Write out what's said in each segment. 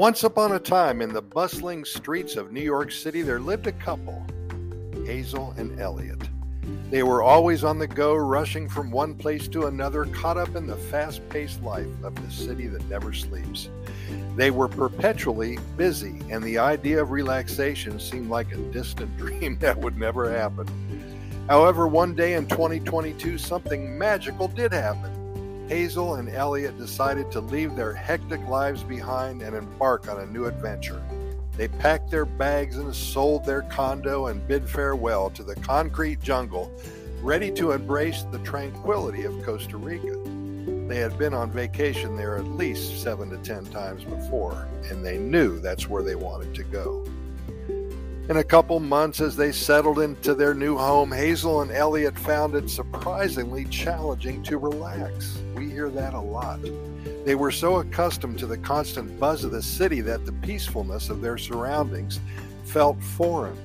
Once upon a time, in the bustling streets of New York City, there lived a couple, Hazel and Elliot. They were always on the go, rushing from one place to another, caught up in the fast paced life of the city that never sleeps. They were perpetually busy, and the idea of relaxation seemed like a distant dream that would never happen. However, one day in 2022, something magical did happen. Hazel and Elliot decided to leave their hectic lives behind and embark on a new adventure. They packed their bags and sold their condo and bid farewell to the concrete jungle, ready to embrace the tranquility of Costa Rica. They had been on vacation there at least seven to ten times before, and they knew that's where they wanted to go. In a couple months, as they settled into their new home, Hazel and Elliot found it surprisingly challenging to relax. We hear that a lot. They were so accustomed to the constant buzz of the city that the peacefulness of their surroundings felt foreign.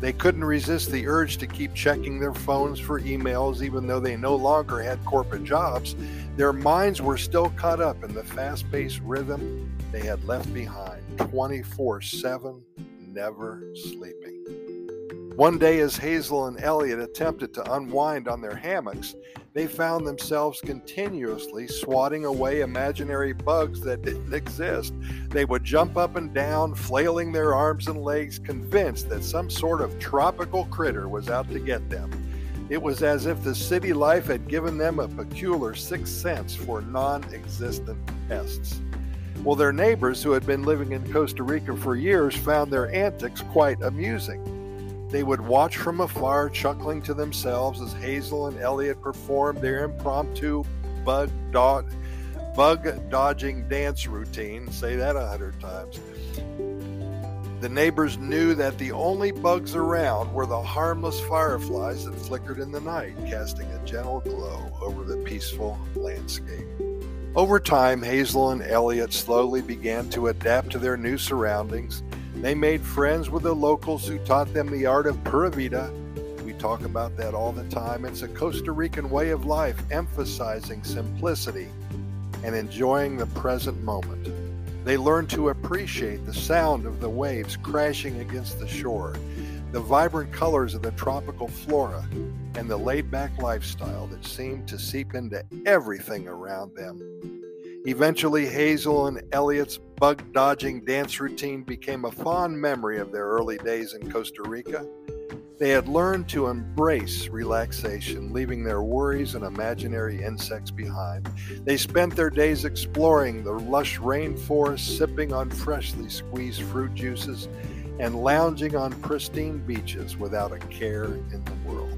They couldn't resist the urge to keep checking their phones for emails, even though they no longer had corporate jobs. Their minds were still caught up in the fast paced rhythm they had left behind 24 7 never sleeping. One day, as Hazel and Elliot attempted to unwind on their hammocks, they found themselves continuously swatting away imaginary bugs that didn't exist. They would jump up and down, flailing their arms and legs, convinced that some sort of tropical critter was out to get them. It was as if the city life had given them a peculiar sixth sense for non existent pests. Well, their neighbors who had been living in Costa Rica for years found their antics quite amusing. They would watch from afar, chuckling to themselves as Hazel and Elliot performed their impromptu bug, do- bug dodging dance routine. Say that a hundred times. The neighbors knew that the only bugs around were the harmless fireflies that flickered in the night, casting a gentle glow over the peaceful landscape. Over time, Hazel and Elliot slowly began to adapt to their new surroundings. They made friends with the locals who taught them the art of Pura Vida. We talk about that all the time. It's a Costa Rican way of life, emphasizing simplicity and enjoying the present moment. They learned to appreciate the sound of the waves crashing against the shore, the vibrant colors of the tropical flora, and the laid back lifestyle that seemed to seep into everything around them. Eventually, Hazel and Elliot's bug dodging dance routine became a fond memory of their early days in Costa Rica. They had learned to embrace relaxation, leaving their worries and imaginary insects behind. They spent their days exploring the lush rainforest, sipping on freshly squeezed fruit juices, and lounging on pristine beaches without a care in the world.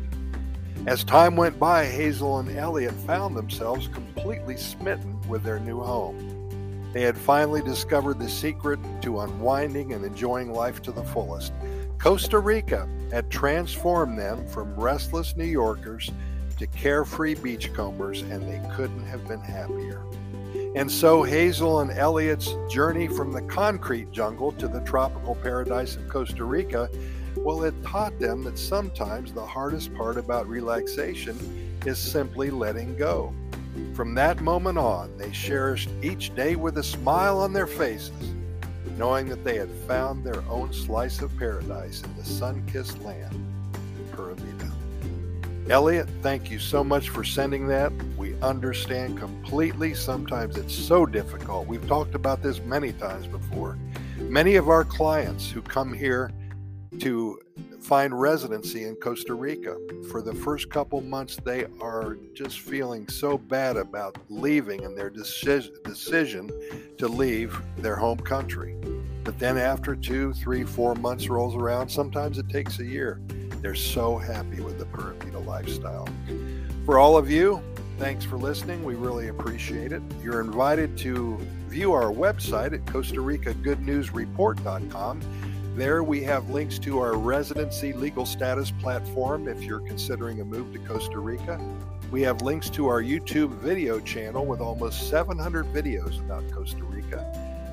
As time went by, Hazel and Elliot found themselves completely smitten with their new home. They had finally discovered the secret to unwinding and enjoying life to the fullest. Costa Rica had transformed them from restless New Yorkers to carefree beachcombers, and they couldn't have been happier. And so Hazel and Elliot's journey from the concrete jungle to the tropical paradise of Costa Rica, well, it taught them that sometimes the hardest part about relaxation is simply letting go. From that moment on, they cherished each day with a smile on their faces, knowing that they had found their own slice of paradise in the sun kissed land of Vida. Elliot, thank you so much for sending that. We understand completely. Sometimes it's so difficult. We've talked about this many times before. Many of our clients who come here to find residency in Costa Rica, for the first couple months, they are just feeling so bad about leaving and their decision to leave their home country. But then after two, three, four months rolls around, sometimes it takes a year they're so happy with the Pura Vida lifestyle. For all of you, thanks for listening. We really appreciate it. You're invited to view our website at Costa Rica Good News Report.com. There we have links to our residency legal status platform if you're considering a move to Costa Rica. We have links to our YouTube video channel with almost 700 videos about Costa Rica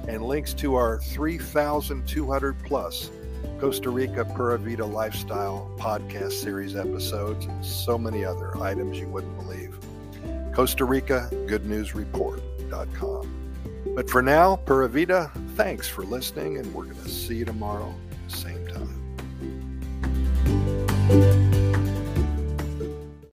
and links to our 3,200 plus Costa Rica Pura Vida Lifestyle podcast series episodes, and so many other items you wouldn't believe. Costa Rica Good News Report.com. But for now, Pura Vida, thanks for listening, and we're going to see you tomorrow, same time.